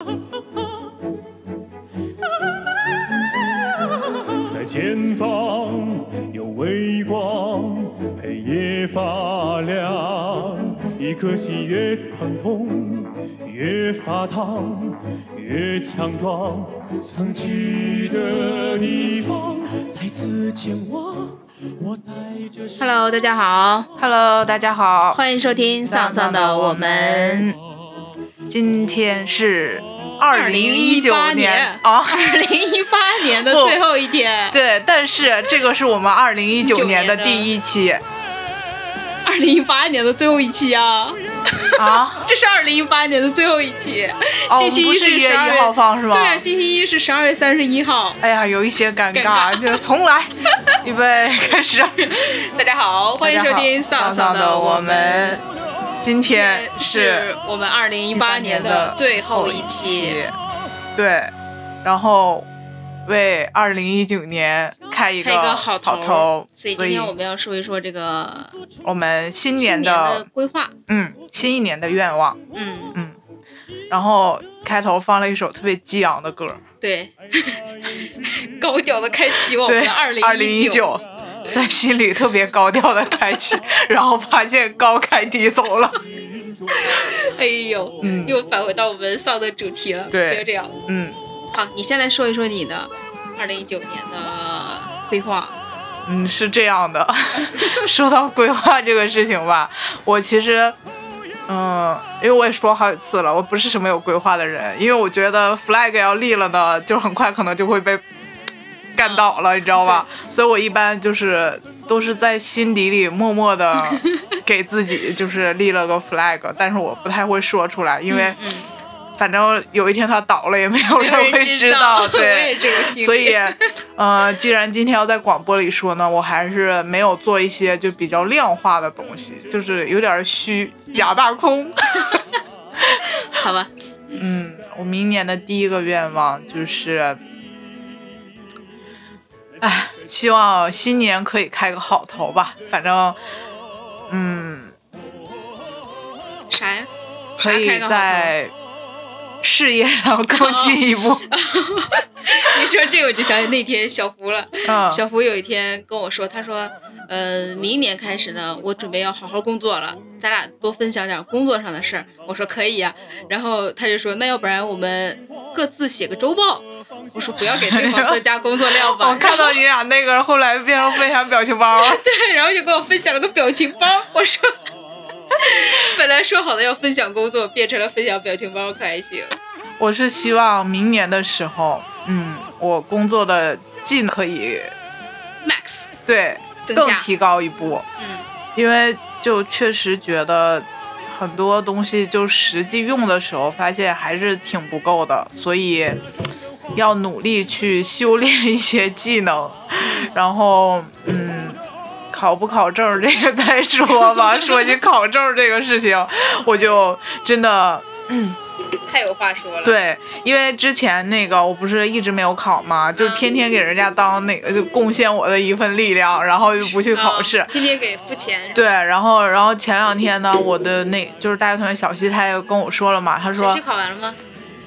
在前方有微光，黑夜发亮。一颗心越疼痛，越发烫，越强壮。藏起的地方，再次前往。我带着 Hello，大家好，Hello，大家好，欢迎收听丧丧的我们。今天是二零一九2018年啊，二零一八年的最后一天，对，但是这个是我们二零一九年的第一期二零一八年的最后一期啊，啊，这是二零一八年的最后一期。哦星期一是十二一号放是吗？对啊，星期一是十二月三十一号。哎呀，有一些尴尴尬，尬就重来，预备开始。大家好，欢迎收听丧丧的我们。。今天是我们二零一八年的最后一期。期。，对，然后为二零一九年开一个好好头，所所以今天我们要说一说这个我们新新年年的规划。嗯新一年的愿望，嗯，嗯，然后开头放了一首特别激昂的歌，对，高调的开启我们二零二零一九，在心里特别高调的开启，然后发现高开低走了，哎呦，嗯又返回到我们丧的主题了。对就这样。嗯好，你先来说一说你的二零一九年的规划。嗯，是这样的。说到规划这个事情吧，我其实。嗯，因为我也说好几次了，我不是什么有规划的人，因为我觉得 flag 要立了呢，就很快可能就会被干倒了，你知道吧？所以我一般就是都是在心底里默默的 给自己就是立了个 flag，但是我不太会说出来，因为嗯，反正有一天它倒了，也没有人人会知道，对。所以，呃，既然今天要在广播里说呢，我还是没有做一些就比较量化的东西，就是有点虚，假大空。好吧，嗯，我明年的第一个愿望就是，哎，希望新年可以开个好头吧。反正，嗯，啥呀？可以开个好头在事业上更进一步。你说这个我就想起那天小福了。嗯，小福有一天跟我说，他说，呃，明年开始呢，我准备要好好工作了，咱俩多分享点工作上的事儿。我说可以呀、然后他就说，那要不然我们各自写个周报。我说不要给对方增加工作量吧。我看到你俩那个后来变成分享表情包了。对，然后就给我分享了个表情包。我说，本来说好的要分享工作，变成了分享表情包，可还行。我是希望明年的时候，嗯，我工作的技能可以 Max，对更提高一步，嗯因为就确实觉得很多东西就实际用的时候，发现还是挺不够的，所以要努力去修炼一些技能，然后嗯。考不考证这个再说吧。说起考证这个事情，我就真的太有话说了。，对，因为之前那个我不是一直没有考嘛，就嗯天天给人家当那个就贡献我的一份力量，然后就不去考试。天天给付钱。对，然后然后前两天呢，我的那就是大学同学小西，他也跟我说了嘛，他说小西考完了吗？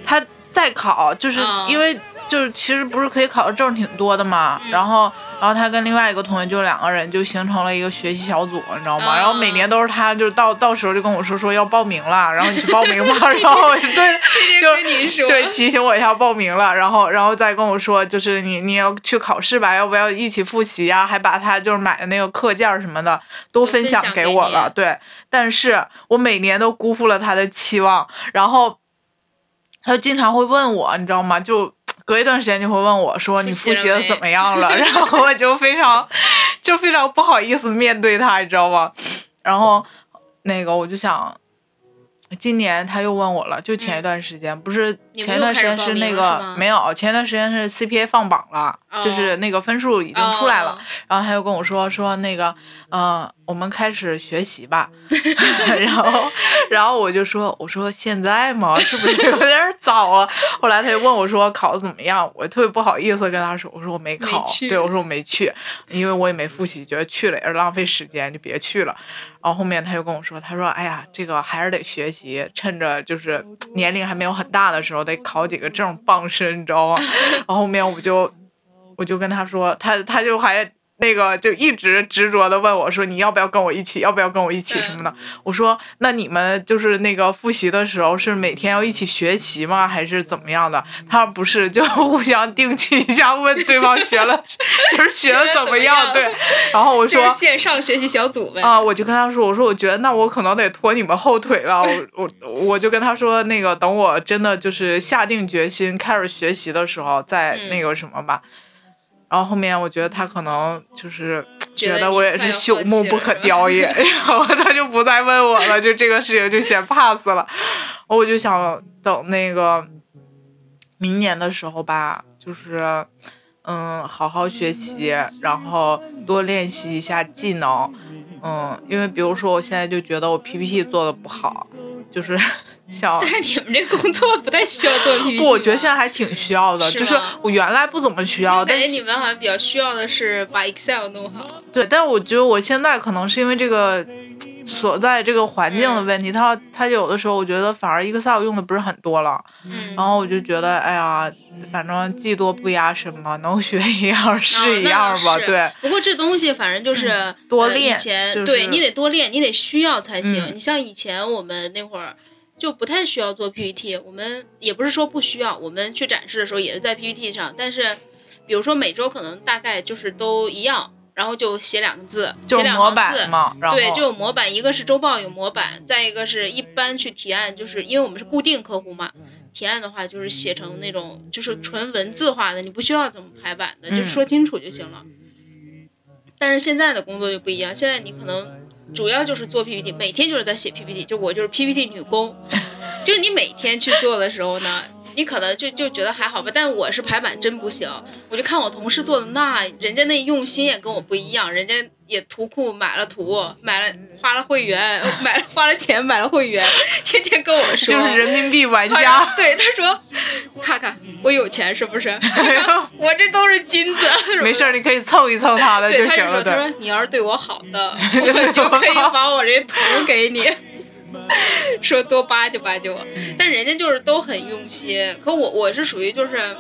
他在考，就是嗯因为就是其实不是可以考的证挺多的嘛，嗯然后然后他跟另外一个同学就两个人就形成了一个学习小组，你知道吗？嗯然后每年都是他，就到到时候就跟我说说要报名了，然后你去报名吧，然后 对就跟你说。对，提醒我一下报名了，然后然后再跟我说，就是你你要去考试吧，要不要一起复习呀？还把他就是买的那个课件什么的都分享给我了，对。但是我每年都辜负了他的期望，然后他就经常会问我，你知道吗？就隔一段时间就会问我说你复习的怎么样了？然后我就非常就非常不好意思面对他，你知道吗？然后那个我就想。今年他又问我了，就前一段时间，不是前一段时间是那个没有，前一段时间是 CPA 放榜了，就是那个分数已经出来了。哦然后他就跟我说说那个，嗯、我们开始学习吧。然后，然后我就说，我说现在吗？是不是有点早啊？后来他就问我说考的怎么样？我特别不好意思跟他说，我说我没考，没对我说我没去，因为我也没复习，觉得去了也是浪费时间，就别去了。然后后面他就跟我说，他说，哎呀，这个还是得学习，趁着就是年龄还没有很大的时候，得考几个证傍身，你知道吗？然后后面我就我就跟他说，他他就还那个就一直执着的问我说，你要不要跟我一起，要不要跟我一起什么的？我说，那你们就是那个复习的时候是每天要一起学习吗？还是怎么样的？他说不是，就 互相定期一下，问对方学了，就是学了怎么样？对。然后我说。线上学习小组呗。啊，我就跟他说，我说我觉得那我可能得拖你们后腿了，我我我就跟他说，那个等我真的就是下定决心开始学习的时候，再嗯那个什么吧。然后后面我觉得他可能就是觉得我也是朽木不可雕也，然后他就不再问我了，就这个事情就先 pass 了。我就想等那个明年的时候吧，就是嗯，好好学习，然后多练习一下技能。嗯，因为比如说我现在就觉得我 PPT 做的不好，就是想但是你们这工作不太需要做 PPT 不，我觉得现在还挺需要的，就是我原来不怎么需要，我感但是觉你们好像比较需要的是把 Excel 弄好。对，但我觉得我现在可能是因为这个所在这个环境的嗯问题，它它有的时候我觉得反而 Excel 用的不是很多了，嗯，然后我就觉得哎呀，反正技多不压身嘛，能学一样是一样吧，是对。不过这东西反正就是、嗯多呃练以前、就是对你得多练，你得需要才行。嗯你像以前我们那会儿就不太需要做 PPT，我们也不是说不需要，我们去展示的时候也是在 PPT 上，但是比如说每周可能大概就是都一样，然后就写两个字，就模写两行字板。嘛，对，就有模板，一个是周报有模板，再一个是一般去提案，就是因为我们是固定客户嘛，提案的话就是写成那种就是纯文字化的，你不需要怎么排版的，就嗯说清楚就行了。但是现在的工作就不一样，现在你可能主要就是做 PPT，每天就是在写 PPT，就我就是 PPT 女工，就是你每天去做的时候呢，你可能就就觉得还好吧，但是我是排版真不行，我就看我同事做的那，人家那用心也跟我不一样，人家也图库买了图，买了花了会员，买了花了钱买了会员，天天跟我说，就是人民币玩家，对他说，看看我有钱是不是？我这都是金子，没事儿，你可以蹭一蹭他的对，他行了，就说，他。说你要是对我好的，我就可以把我这图给你，说多巴结巴结我。但人家就是都很用心，可我我是属于就是。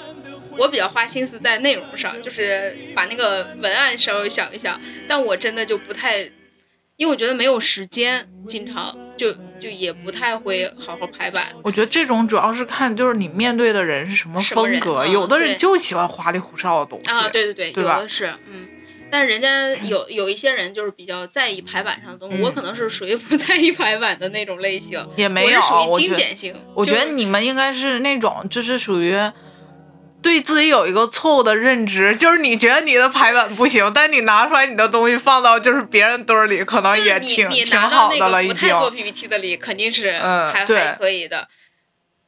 我比较花心思在内容上，就是把那个文案稍微想一想，但我真的就不太，因为我觉得没有时间，经常就就也不太会好好排版。我觉得这种主要是看就是你面对的人是什么风格，嗯有的人就喜欢花里胡哨的东西啊，对对对，对吧有的是，嗯。但人家有有一些人就是比较在意排版上的东西，嗯我可能是属于不在意排版的那种类型，也没有，我属于精简型。我觉得你们应该是那种，就是属于对自己有一个错误的认知，就是你觉得你的排版不行，但你拿出来你的东西放到就是别人堆儿里，可能也挺挺好的了，已经不太。做 PPT 的里，肯定是还、嗯还可以的。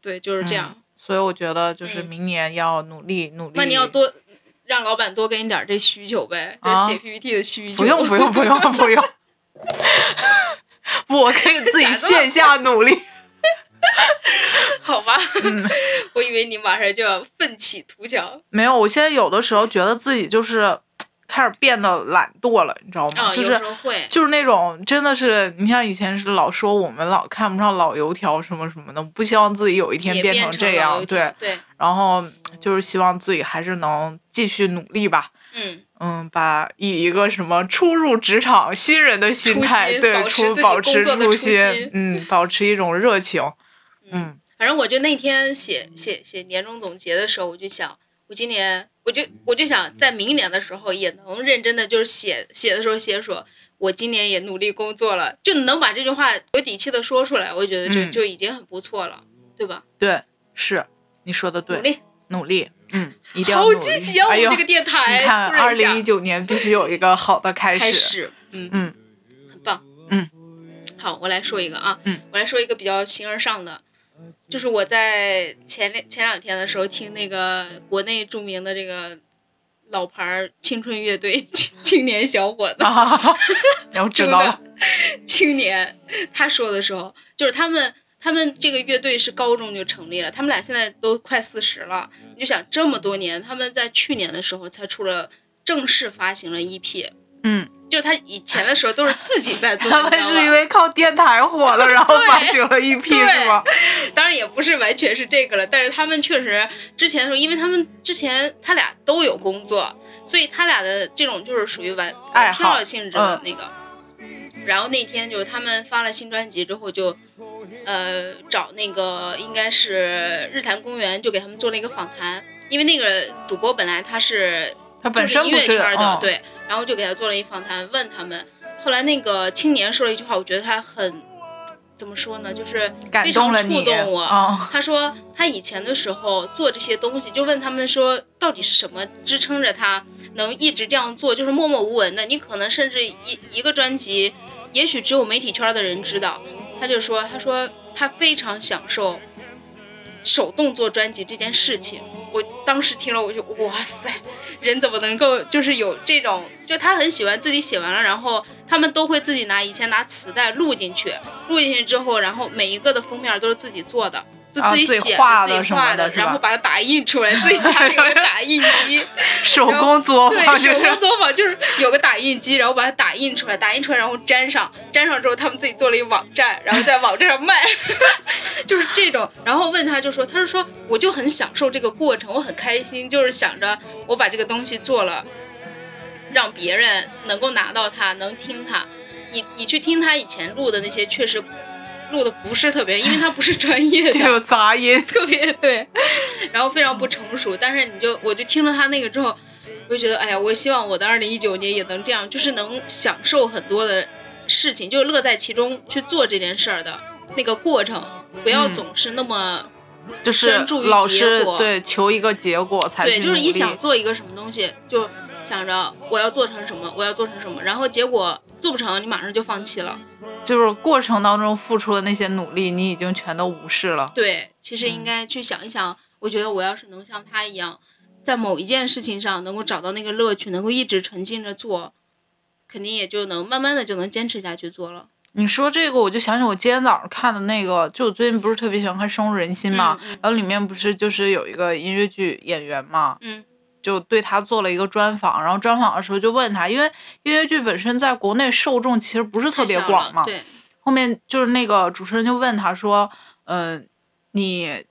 对，就是这样。所以我觉得就是嗯明年要努力努力。那你要多让老板多给你点儿这需求呗，这啊写 PPT 的需求。不用不用不用不用，我可以自己线下努力。好吧？嗯 我以为你马上就要奋起图强没有，我现在有的时候觉得自己就是开始变得懒惰了，你知道吗？就是会。就是那种真的是，你像以前是老说我们老看不上老油条什么什么的，不希望自己有一天变成这样，对。对，然后就是希望自己还是能继续努力吧。嗯，嗯，把以一个什么初入职场新人的心态，心对，保持初保持初心，嗯，保持一种热情，嗯反正我就那天写写写年终总结的时候，我就想，我今年我就我就想在明年的时候也能认真的，就是写写的时候写说，我今年也努力工作了，就能把这句话有底气的说出来，我觉得就、嗯就已经很不错了，对吧？对，是你说的对，努力，努力，嗯，一定要好努力积极啊！我们这个电台，你看，二零一九年必须有一个好的开始。开始，嗯嗯，很棒，嗯，好，我来说一个啊，嗯，我来说一个比较形而上的，就是我在前两前两天的时候听那个国内著名的这个老牌儿青春乐队青青年小伙子，啊，我知道了，青年，他说的时候，就是他们他们这个乐队是高中就成立了，他们俩现在都快四十了，你就想这么多年，他们在去年的时候才出了正式发行了 EP，嗯，就是他以前的时候都是自己在做，他们是因为靠电台火了，然后发行了一批是吗？当然也不是完全是这个了，但是他们确实之前的时候，因为他们之前他俩都有工作，所以他俩的这种就是属于玩爱好性质的那个。然后那天就是他们发了新专辑之后就，呃，找那个应该是日坛公园就给他们做了一个访谈，因为那个主播本来他是他本就是音身不是乐圈的，嗯对，然后就给他做了一访谈，问他们。后来那个青年说了一句话，我觉得他很怎么说呢，就是感非常动了你，触动我。嗯他说他以前的时候做这些东西，就问他们说到底是什么支撑着他能一直这样做，就是默默无闻的。你可能甚至一一个专辑，也许只有媒体圈的人知道。他就说，他说他非常享受手动做专辑这件事情。我当时听了，我就哇塞，人怎么能够就是有这种？就他很喜欢自己写完了，然后他们都会自己拿以前拿磁带录进去，录进去之后，然后每一个的封面都是自己做的。就啊自己写画的自己画的，然后把它打印出来，自己家里有个打印机，手工作，坊就是手工作坊就是有个打印机，然后把它打印出来，打印出来然后粘上，粘上之后他们自己做了一个网站，然后在网站上卖，就是这种。然后问他就说，他是说我就很享受这个过程，我很开心，就是想着我把这个东西做了，让别人能够拿到它，能听它。你你去听他以前录的那些，确实录的不是特别，因为他不是专业的，就有杂音。特别对，然后非常不成熟。但是你就我就听了他那个之后，我就觉得，哎呀，我希望我的二零一九年也能这样，就是能享受很多的事情，就乐在其中去做这件事儿的那个过程，不要嗯总是那么、就是老结果师对求一个结果才对，就是一想做一个什么东西，就想着我要做成什么，我要做成什么，然后结果做不成，你马上就放弃了。就是过程当中付出的那些努力，你已经全都无视了。对，其实应嗯该去想一想，我觉得我要是能像他一样，在某一件事情上能够找到那个乐趣，能够一直沉浸着做，肯定也就能慢慢的就能坚持下去做了。你说这个，我就想起我今天早上看的那个，就我最近不是特别喜欢看《深入人心》嘛，嗯嗯然后里面不是就是有一个音乐剧演员嘛，嗯就对他做了一个专访，然后专访的时候就问他，因为音乐剧本身在国内受众其实不是特别广嘛，对，后面就是那个主持人就问他说，嗯、你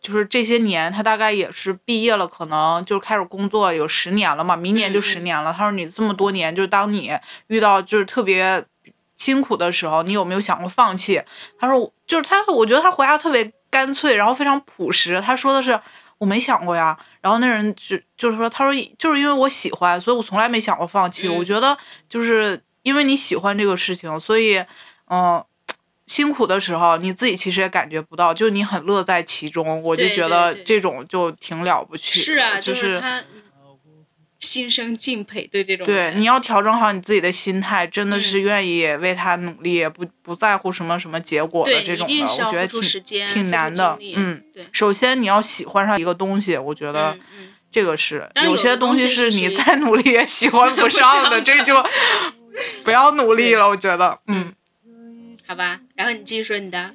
就是这些年，他大概也是毕业了，可能就开始工作有十年了嘛，明年就十年了。他说你这么多年，就是当你遇到就是特别辛苦的时候，你有没有想过放弃？他说就是他，我觉得他回答特别干脆，然后非常朴实。他说的是我没想过呀。然后那人就就是说，他说就是因为我喜欢，所以我从来没想过放弃。嗯我觉得就是因为你喜欢这个事情，所以嗯。辛苦的时候，你自己其实也感觉不到，就你很乐在其中，我就觉得这种就挺了不起。是啊，就是他心生敬佩，对这种对，你要调整好你自己的心态，真的嗯是愿意为他努力，不不在乎什么什么结果的，这种的，我觉得挺间，挺难的。嗯，对，首先你要喜欢上一个东西，我觉得这个是、有些东西是你再努力也喜 欢不不上的，上这就 不要努力了。我觉得，嗯好吧。然后你继续说你的，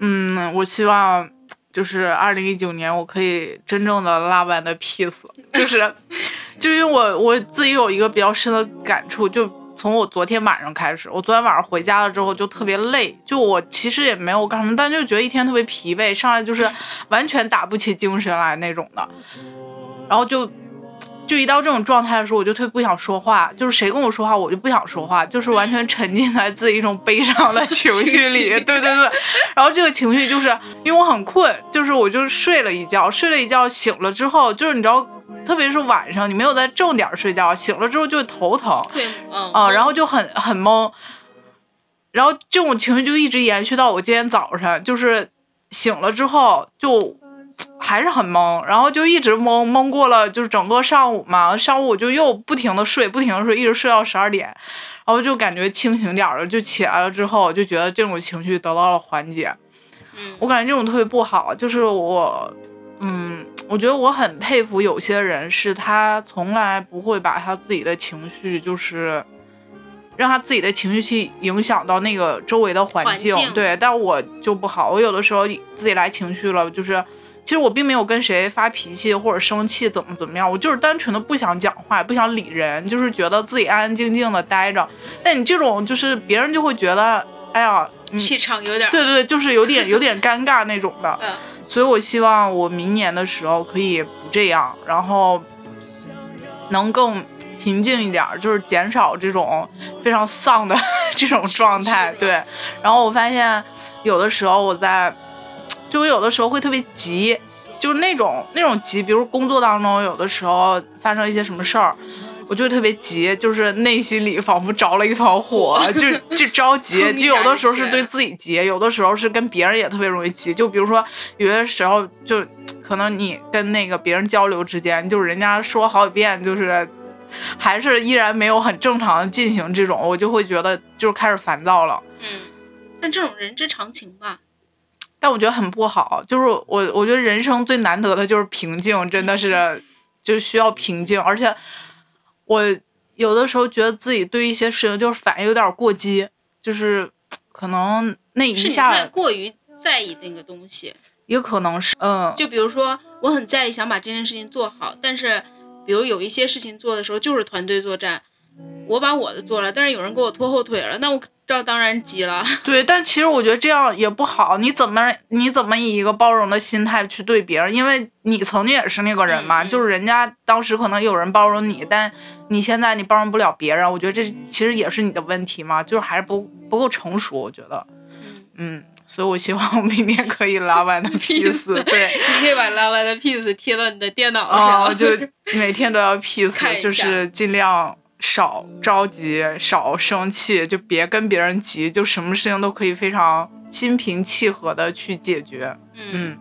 嗯，我希望就是二零一九年我可以真正的拉完的 peace，就是就因为我我自己有一个比较深的感触，就从我昨天晚上开始，我昨天晚上回家了之后就特别累，就我其实也没有干什么，但就觉得一天特别疲惫，上来就是完全打不起精神来那种的，然后就。就一到这种状态的时候，我就特别不想说话，就是谁跟我说话，我就不想说话，就是完全沉浸在自己一种悲伤的情绪里。绪。对对对，然后这个情绪就是因为我很困，就是我就睡了一觉，睡了一觉醒了之后，就是你知道，特别是晚上你没有在正点儿睡觉，醒了之后就头疼，对，嗯。啊，然后就很很懵，然后这种情绪就一直延续到我今天早上，就是醒了之后就还是很懵，然后就一直懵懵过了，就是整个上午嘛，上午我就又不停的睡，不停的睡，一直睡到十二点，然后就感觉清醒点儿了，就起来了之后就觉得这种情绪得到了缓解，嗯我感觉这种特别不好，就是我，嗯，我觉得我很佩服有些人，是他从来不会把他自己的情绪，就是让他自己的情绪去影响到那个周围的环境。环境对，但我就不好，我有的时候自己来情绪了，就是其实我并没有跟谁发脾气或者生气，怎么怎么样，我就是单纯的不想讲话，不想理人，就是觉得自己安安静静的待着。但你这种就是别人就会觉得，哎呀，气场有点，对对对，就是有点有点尴尬那种的。嗯所以我希望我明年的时候可以不这样，然后能更平静一点儿，就是减少这种非常丧的 这种状态。对，然后我发现有的时候我在，就我有的时候会特别急，就是那种那种急，比如工作当中有的时候发生一些什么事儿。我就特别急，就是内心里仿佛着了一团火，就就着急，就有的时候是对自己急，有的时候是跟别人也特别容易急。就比如说，有些时候就可能你跟那个别人交流之间，就是人家说好几遍，就是还是依然没有很正常的进行这种，我就会觉得就是开始烦躁了。嗯，但这种人之常情吧。但我觉得很不好，就是我我觉得人生最难得的就是平静，真的是就需要平静，而且我有的时候觉得自己对一些事情就是反应有点过激，就是可能那一下太过于在意那个东西。也可能是嗯，就比如说，我很在意，想把这件事情做好，但是，比如有一些事情做的时候就是团队作战，我把我的做了，但是有人给我拖后腿了，那我这当然急了。对，但其实我觉得这样也不好。你怎么你怎么以一个包容的心态去对别人？因为你曾经也是那个人嘛，就是人家当时可能有人包容你，但你现在你包容不了别人，我觉得这其实也是你的问题嘛，就是还是不不够成熟，我觉得，嗯，嗯，所以我希望我明天可以拉完的 peace，对，你可以把拉完的 piece 贴到你的电脑啊、上，就每天都要看 peace，就是尽量少着急，少生气，就别跟别人急，就什么事情都可以非常心平气和的去解决。嗯，嗯。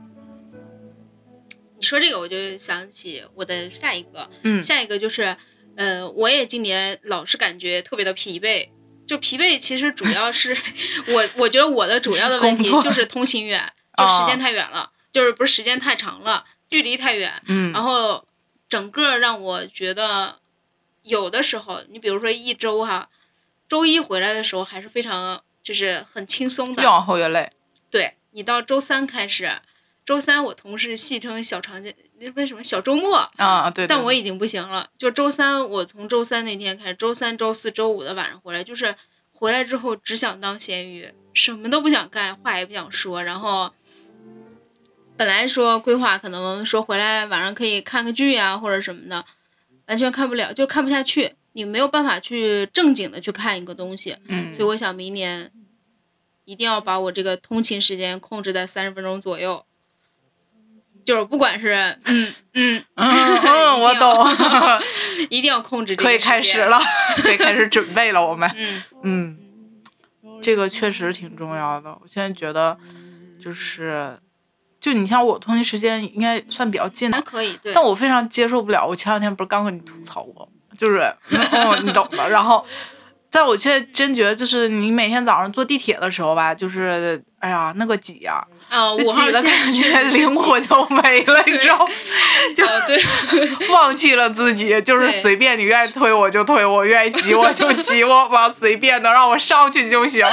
你说这个我就想起我的下一个，嗯。下一个就是，呃，我也今年老是感觉特别的疲惫。就疲惫，其实主要是 我，我觉得我的主要的问题就是通勤远，就时间哦。太远了，就是不是时间太长了，距离太远，嗯。然后整个让我觉得，有的时候，你比如说一周哈，周一回来的时候还是非常就是很轻松的越的，往后越累。对你到周三开始，周三我同事戏称小长假，那为什么小周末？啊，对对但我已经不行了。就周三，我从周三那天开始，周三、周四周五的晚上回来，就是回来之后只想当咸鱼，什么都不想干，话也不想说。然后本来说规划可能说回来晚上可以看个剧呀、或者什么的，完全看不了，就看不下去。你没有办法去正经的去看一个东西，嗯所以我想明年一定要把我这个通勤时间控制在三十分钟左右。就是不管是嗯嗯 嗯嗯，我懂，一定要控制这个可以开始了，可以开始准备了。我们，嗯嗯，这个确实挺重要的。我现在觉得，就是，就你像我通勤时间应该算比较近的，还可以，对。但我非常接受不了。我前两天不是刚跟你吐槽过，就是，嗯，你懂的。然后，但我现在真觉得，就是你每天早上坐地铁的时候吧，就是，哎呀，那个挤呀、啊，就五号线挤的感觉灵魂都没了，你知道？就呃，对，放弃了自己，就是随便你愿意推我就推，我愿意挤我就挤，我吧随便的让我上去就行，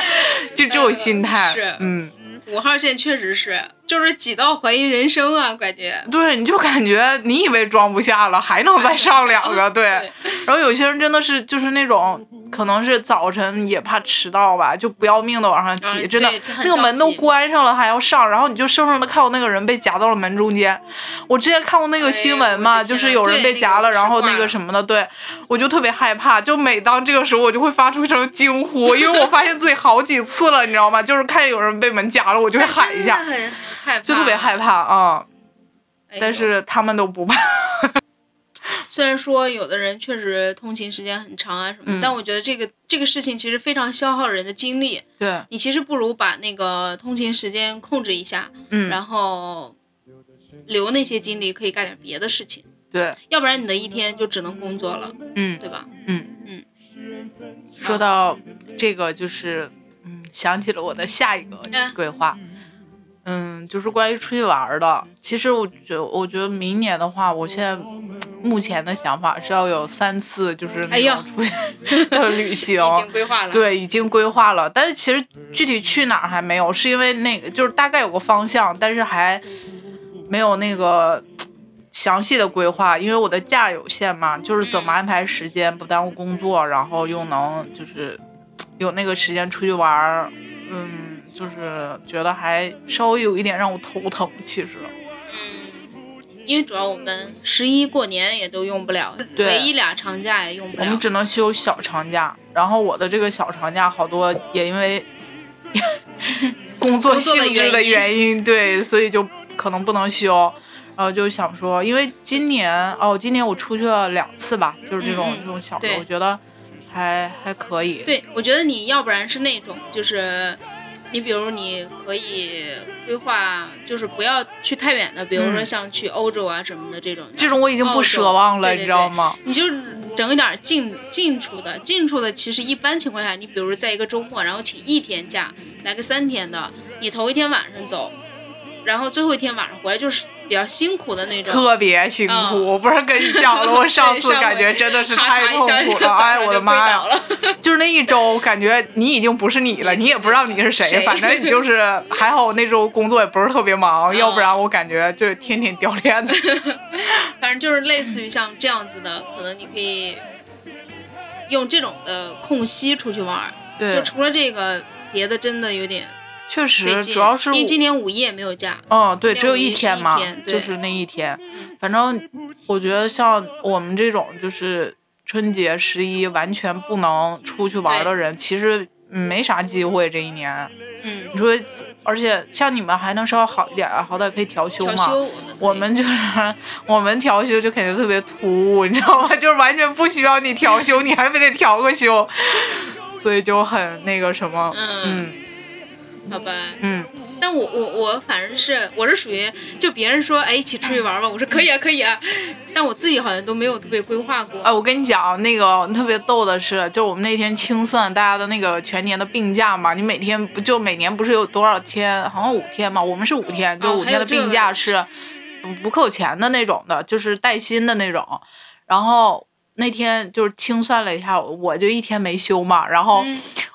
就这种心态。是嗯，五号线确实是，就是挤到怀疑人生啊，感觉。对，你就感觉你以为装不下了，还能再上两个，对。然后有些人真的是就是那种，可能是早晨也怕迟到吧，就不要命的往上挤，嗯真的那个门都关上了还要上，然后你就生生的看到那个人被夹到了门中间。我之前看过那个新闻嘛，就是有人被夹了，然后那个什么的，对我就特别害怕。就每当这个时候，我就会发出一声惊呼，因为我发现自己好几次了，你知道吗？就是看见有人被门夹了，我就会喊一下，害怕，就特别害怕啊、哎。但是他们都不怕。虽然说有的人确实通勤时间很长啊什么，嗯。但我觉得这个这个事情其实非常消耗人的精力。对，你其实不如把那个通勤时间控制一下，嗯，然后留那些精力可以干点别的事情，对，要不然你的一天就只能工作了，嗯。对吧？嗯。嗯。说到这个，就是嗯，想起了我的下一个嗯规划，嗯，就是关于出去玩的。其实我觉我觉得明年的话，我现在目前的想法是要有三次，就是那哎呀种出去的旅行。已经规划了。，对，已经规划了，但是其实具体去哪儿还没有，是因为那个就是大概有个方向，但是还没有那个详细的规划，因为我的假有限嘛，就是怎么安排时间不耽误工作，然后又能就是有那个时间出去玩儿，嗯，就是觉得还稍微有一点让我头疼，其实。嗯，因为主要我们十一过年也都用不了，对唯一俩长假也用不了。我们只能休小长假，然后我的这个小长假好多也因为 工作性质的原原因，对，所以就可能不能休。然后就想说，因为今年哦，今年我出去了两次吧，就是这种、这种小的，我觉得还还可以。对，我觉得你要不然是那种，就是你比如你可以规划，就是不要去太远的，比如说嗯像去欧洲啊什么的这种的。这种我已经不奢望了，你知道吗？你就整一点近近处的，近处的其实一般情况下，你比如在一个周末，然后请一天假，来个三天的，你头一天晚上走，然后最后一天晚上回来，就是比较辛苦的那种。特别辛苦，嗯我不是跟你讲了，我 上次感觉真的是太痛苦了，哎，我的妈呀。就是那一周，感觉你已经不是你了，你也不知道你是谁，谁反正你就是 还好，我那周工作也不是特别忙，嗯要不然我感觉就天天掉链子。反正就是类似于像这样子的，可能你可以用这种的空隙出去玩对。就，除了这个，别的真的有点确实，主要是因为今年五一也没有假。嗯，对，只有一天嘛，就是那一天。反正我觉得像我们这种就是春节、十一完全不能出去玩的人，其实没啥机会这一年。嗯，你说，而且像你们还能稍微好一点啊，好歹可以调休嘛。调休我们我们就是 我们调休就肯定特别突兀，你知道吗？就是完全不需要你调休，你还非得调个休，所以就很那个什么，嗯嗯好吧。嗯，但我我我反正是我是属于就别人说哎一起出去玩吧，我说可以啊可以啊，但我自己好像都没有特别规划过。哎，我跟你讲，那个特别逗的是，就我们那天清算大家的那个全年的病假嘛，你每天不就每年不是有多少天？好像五天嘛，我们是五天，就哦五天的病假是不不扣钱的那种的，就是带薪的那种。然后那天就是清算了一下，我就一天没休嘛，然后。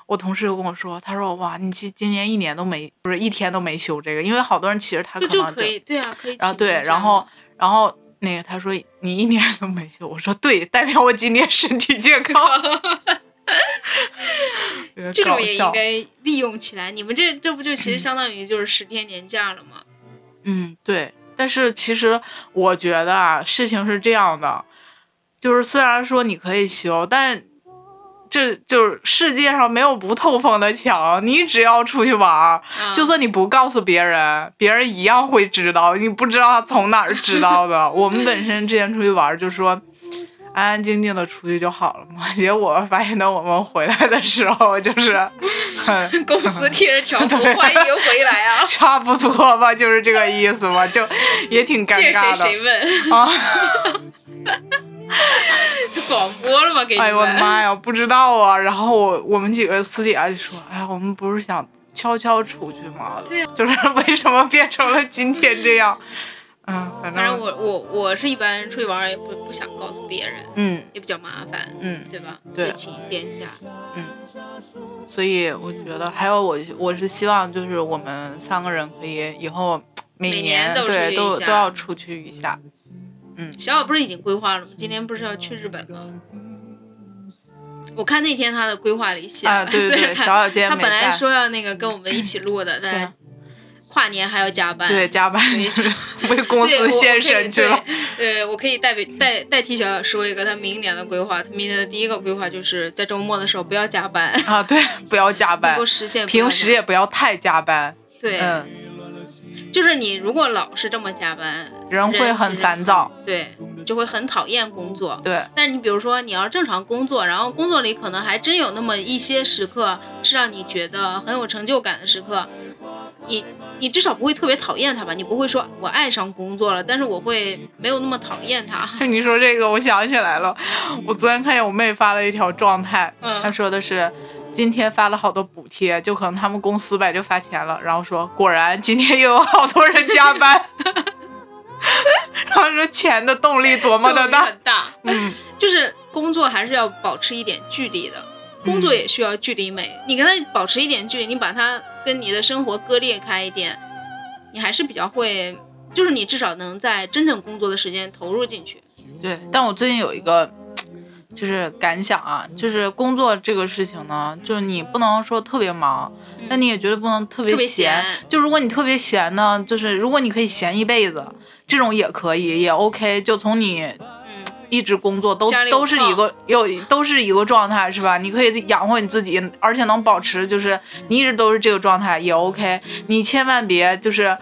嗯我同事又跟我说，他说哇，你今今年一年都没，不是一天都没休这个，因为好多人其实他可能可以对啊可以然后对，然后然后那个他说你一年都没休，我说对，代表我今年身体健康。这种也应该利用起来。你们这这不就其实嗯相当于就是十天年假了吗？嗯，对。但是其实我觉得啊，事情是这样的，就是虽然说你可以休，但这就是世界上没有不透风的墙，你只要出去玩儿，啊就算你不告诉别人，别人一样会知道。你不知道他从哪儿知道的。我们本身之前出去玩儿，就说安安静静的出去就好了嘛。结果发现等我们回来的时候，就是公司贴着条幅对欢迎回来啊，差不多吧，就是这个意思吧，就也挺尴尬的。谁谁问？啊！广播了吗？给你？哎呦我的妈呀，不知道啊。然后我我们几个私底下就说，哎呀，我们不是想悄悄出去吗？对呀就是为什么变成了今天这样？嗯，反反正正我我我是一般出去玩儿也不不想告诉别人，嗯也比较麻烦，嗯，对吧？对就请一天假。所以我觉得还有我我是希望就是我们三个人可以以后每每年都出对都去一下都要出去一下。小小不是已经规划了吗？今年不是要去日本吗？我看那天他的规划里写了，啊，对对对，虽然他小小今天他本来说要那个跟我们一起录的，但是跨年还要加班。对加班为 公司献身去了。。对，呃，我可以代表代代替小小说一个他明年的规划。他明年的第一个规划就是在周末的时候不要加班，啊，对，不要加班能班够，实现平时也不要太加班。对，嗯，就是你如果老是这么加班，人会很烦躁。对，就会很讨厌工作。对，但你比如说，你要正常工作，然后工作里可能还真有那么一些时刻是让你觉得很有成就感的时刻，你你至少不会特别讨厌他吧？你不会说我爱上工作了，但是我会没有那么讨厌他。你说这个，我想起来了，我昨天看见我妹发了一条状态，嗯她说的是，今天发了好多补贴，就可能他们公司呗就发钱了，然后说果然今天又有好多人加班，然后说钱的动力多么的大，嗯，就是工作还是要保持一点距离的，工作也需要距离美。你跟他保持一点距离，你把他跟你的生活割裂开一点，你还是比较会，就是你至少能在真正工作的时间投入进去。对。但我最近有一个就是感想啊，就是工作这个事情呢，就是你不能说特别忙，但你也绝对不能特别闲。就如果你特别闲呢，就是如果你可以闲一辈子，这种也可以，也 OK。就从你嗯，一直工作都都是一个又都是一个状态是吧？你可以养活你自己，而且能保持就是你一直都是这个状态也 OK。你千万别就是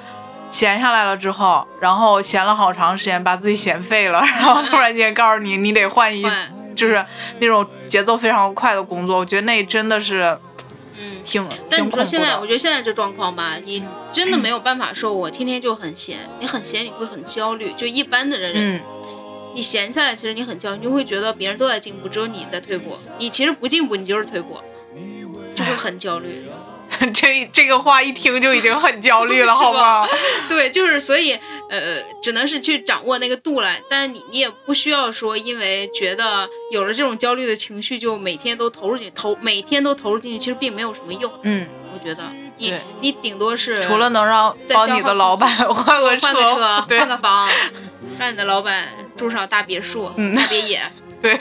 闲下来了之后，然后闲了好长时间，把自己闲废了，然后突然间告诉你你得换一换，就是那种节奏非常快的工作，我觉得那真的是嗯。挺但你说现在，我。觉得现在这状况吧，你真的没有办法说，我天天就很闲。你很闲，你会很焦虑。就一般的人，嗯，你闲下来，其实你很焦虑，你就会觉得别人都在进步，只有你在退步。你其实不进步，你就是退步，就会很焦虑。这这个话一听就已经很焦虑了，好吗？对，就是所以，呃，只能是去掌握那个度了。但是你你也不需要说，因为觉得有了这种焦虑的情绪，就每天都投入进去，投每天都投入进去，其实并没有什么用。嗯，我觉得你你顶多是除了能让帮你的在消耗自己老板换个换个车，换个房，让你的老板住上大别墅、嗯大别野。对，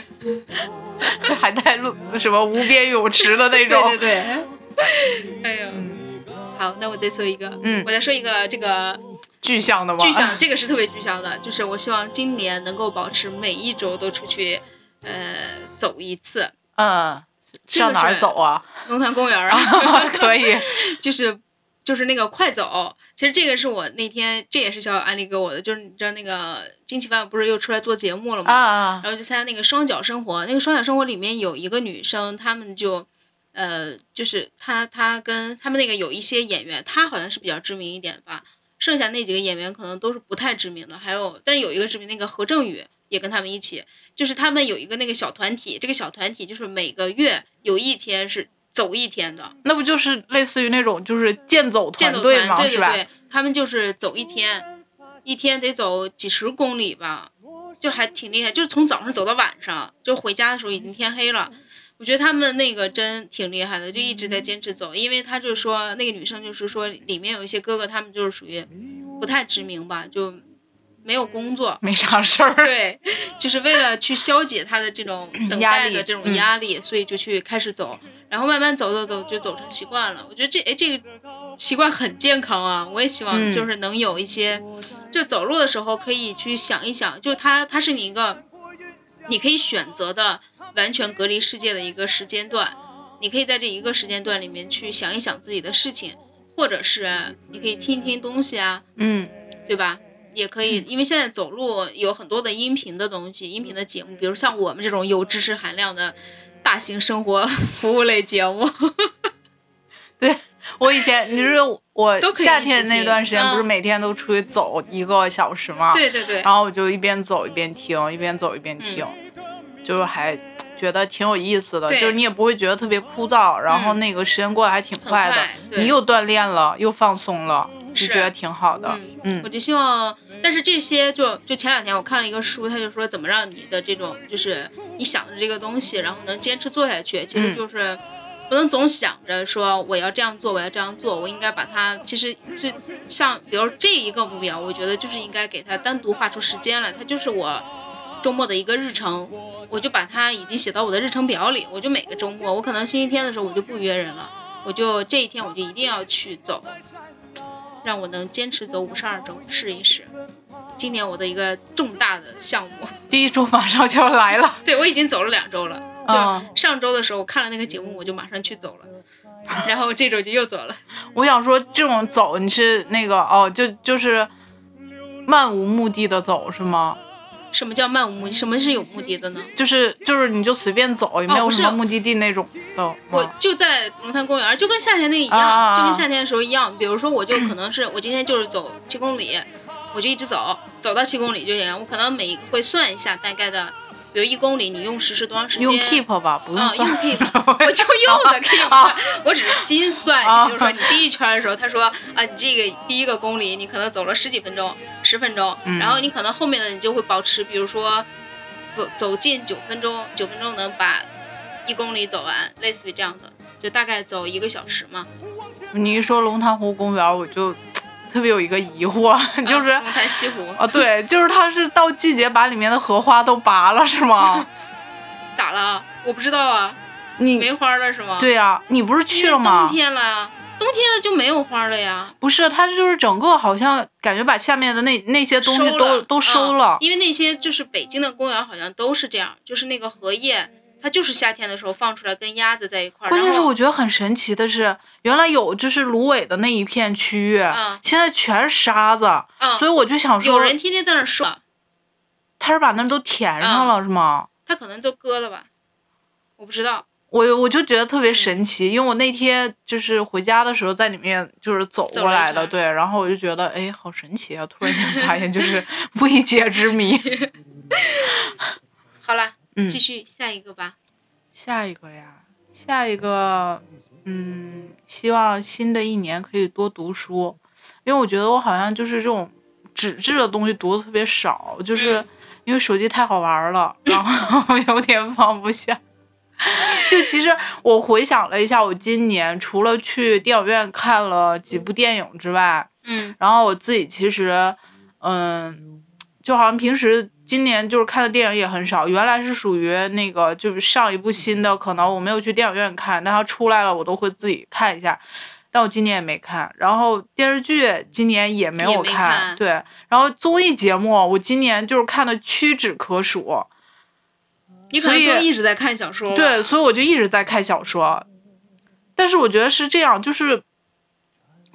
还带路什么无边泳池的那种。对对对。哎呦，好，那我再说一个，嗯我再说一个这个具象的吗？具象，这个是特别具象的，就是我希望今年能够保持每一周都出去，呃，走一次嗯，上哪儿走啊？龙潭公园啊，可以。就是就是那个快走。其实这个是我那天这也是小小安利给我的，就是你知道那个金奇帆不是又出来做节目了吗？啊啊然后就参加那个双脚生活，那个双脚生活里面有一个女生，她们就，呃，就是他他跟他们那个有一些演员，他好像是比较知名一点吧，剩下那几个演员可能都是不太知名的，还有但是有一个知名，那个何正宇也跟他们一起，就是他们有一个那个小团体，这个小团体就是每个月有一天是走一天的，那不就是类似于那种就是健走团？对对对，他们就是走一天，一天得走几十公里吧，就还挺厉害，就是从早上走到晚上，就回家的时候已经天黑了。我觉得他们那个真挺厉害的，就一直在坚持走，因为他就说那个女生就是说里面有一些哥哥，他们就是属于不太知名吧，就没有工作，没啥事儿。对，就是为了去消解他的这种等待的这种嗯。压力，所以就去开始走，然后慢慢走走走就走成习惯了。我觉得这哎这个习惯很健康啊，我也希望嗯。就是能有一些，就走路的时候可以去想一想，就它它是你一个你可以选择的完全隔离世界的一个时间段，你可以在这一个时间段里面去想一想自己的事情，或者是你可以听一听东西啊，嗯，对吧？也可以，因为现在走路有很多的音频的东西，音频的节目，比如像我们这种有知识含量的大型生活 服务类节目，对 我以前你是我都夏天那段时间，不是嗯。每天都出去走一个小时吗？对对对，然后我就一边走一边听，一边走一边听，就是还觉得挺有意思的，就是你也不会觉得特别枯燥，然后嗯那个时间过得还挺快的，快你又锻炼了，又放松了，就是。觉得挺好的。嗯我嗯就希望，但是这些就就前两天我看了一个书，他就说怎么让你的这种就是你想的这个东西，然后能坚持做下去，其实嗯。就是不能总想着说我要这样做，我要这样做，我应该把它其实就像比如这一个目标，我觉得就是应该给它单独画出时间来，它就是我周末的一个日程。我就把它已经写到我的日程表里，我就每个周末，我可能星期天的时候我就不约人了，我就这一天我就一定要去走，让我能坚持走五十二周，试一试。今年我的一个重大的项目，第一周马上就要来了，对我已经走了两周了。就嗯上周的时候，我看了那个节目，我就马上去走了，然后这周就又走了。我想说这种走你是那个哦，就就是漫无目的的走是吗？什么叫漫无目的？什么是有目的的呢？就是就是你就随便走，也没有什么目的地那种的。我嗯就在龙潭公园，就跟夏天那个一样，就跟夏天的时候一样。比如说，我就可能是我今天就是走七公里，我就一直走，走到七公里就行。我可能每会算一下大概的比如一公里你用时是多长时间？用 keep 吧，不用啊，用算。keep，我就用的 keep，啊我只是心算。啊你比如说你第一圈的时候，他说啊，你这个第一个公里你可能走了十几分钟、十分钟，嗯然后你可能后面的你就会保持，比如说走走近九分钟，九分钟能把一公里走完，类似于这样的，就大概走一个小时嘛。你一说龙潭湖公园，我就特别有一个疑惑，就是啊龙潭西湖啊，对，就是它是到季节把里面的荷花都拔了，是吗？咋了？我不知道啊，你没花了是吗？，对呀、你不是去了冬吗？天了呀，冬天的就没有花了呀。不是，它就是整个好像感觉把下面的那那些东西收都都收嗯了。因为那些就是北京的公园好像都是这样，就是那个荷叶，它就是夏天的时候放出来跟鸭子在一块儿。关键是我觉得很神奇的是，原来有就是芦苇的那一片区域，嗯现在全是沙子，嗯，所以我就想说有，人天天在那儿收，他是把那都填上了、是吗？他可能就割了吧，我不知道。我我就觉得特嗯别神奇，因为我那天就是回家的时候在里面就是走过来的，对，然后我就觉得哎，好神奇啊！突然间发现就是 未解之谜。好了，嗯继续下一个吧。下一个呀，下一个，嗯，希望新的一年可以多读书，因为我觉得我好像就是这种纸质的东西读的特别少，就是嗯因为手机太好玩了，然后有点放不下。就其实我回想了一下，我今年除了去电影院看了几部电影之外，嗯然后我自己其实，嗯，就好像平时今年就是看的电影也很少，原来是属于那个就是上一部新的，可能我没有去电影院看，但它出来了我都会自己看一下。但我今年也没看，然后电视剧今年也没有看，看对，然后综艺节目我今年就是看的屈指可数，你可能所以都一直在看小说。对，所以我就一直在看小说。但是我觉得是这样，就是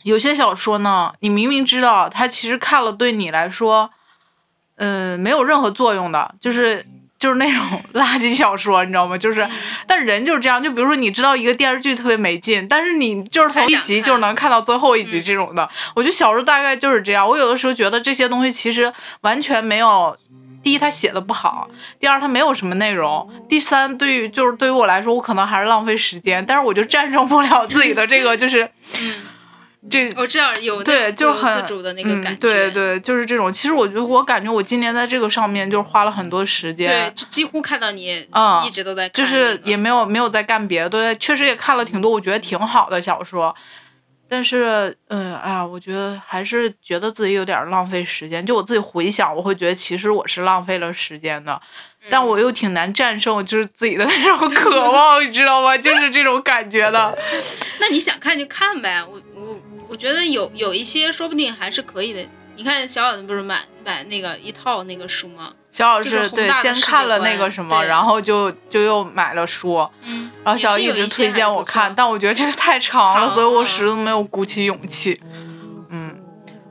有些小说呢，你明明知道它其实看了对你来说，嗯、没有任何作用的，就是就是那种 垃圾小说，你知道吗？就是，嗯但人就是这样，就比如说你知道一个电视剧特别没劲，但是你就是从一集就能看到最后一集嗯这种的。我觉得小说大概就是这样。我有的时候觉得这些东西其实完全没有。第一，他写的不好；第二，他没有什么内容；第三，对于就是对于我来说，我可能还是浪费时间，但是我就战胜不了自己的这个，就是嗯，这我知道有对，就很自主的那个感嗯觉。对对，就是这种。其实我觉得，我感觉我今年在这个上面就是花了很多时间对间，，就几乎看到你嗯一直都在看就那个，是也没有没有在干别的，对，确实也看了挺多我觉得挺好的小说，但是，嗯，哎呀，我觉得还是觉得自己有点浪费时间。就我自己回想，我会觉得其实我是浪费了时间的，但我又挺难战胜就是自己的那种 渴望，你知道吗？就是这种感觉的。那你想看就看呗，我我我觉得有有一些说不定还是可以的。你看小小的不是买买那个一套那个书吗？小老就是师对先看了那个什么，然后就就又买了书，嗯，然后小小一直推荐我看，但我觉得这个太长了，所以我嗯始终没有鼓起勇气。嗯，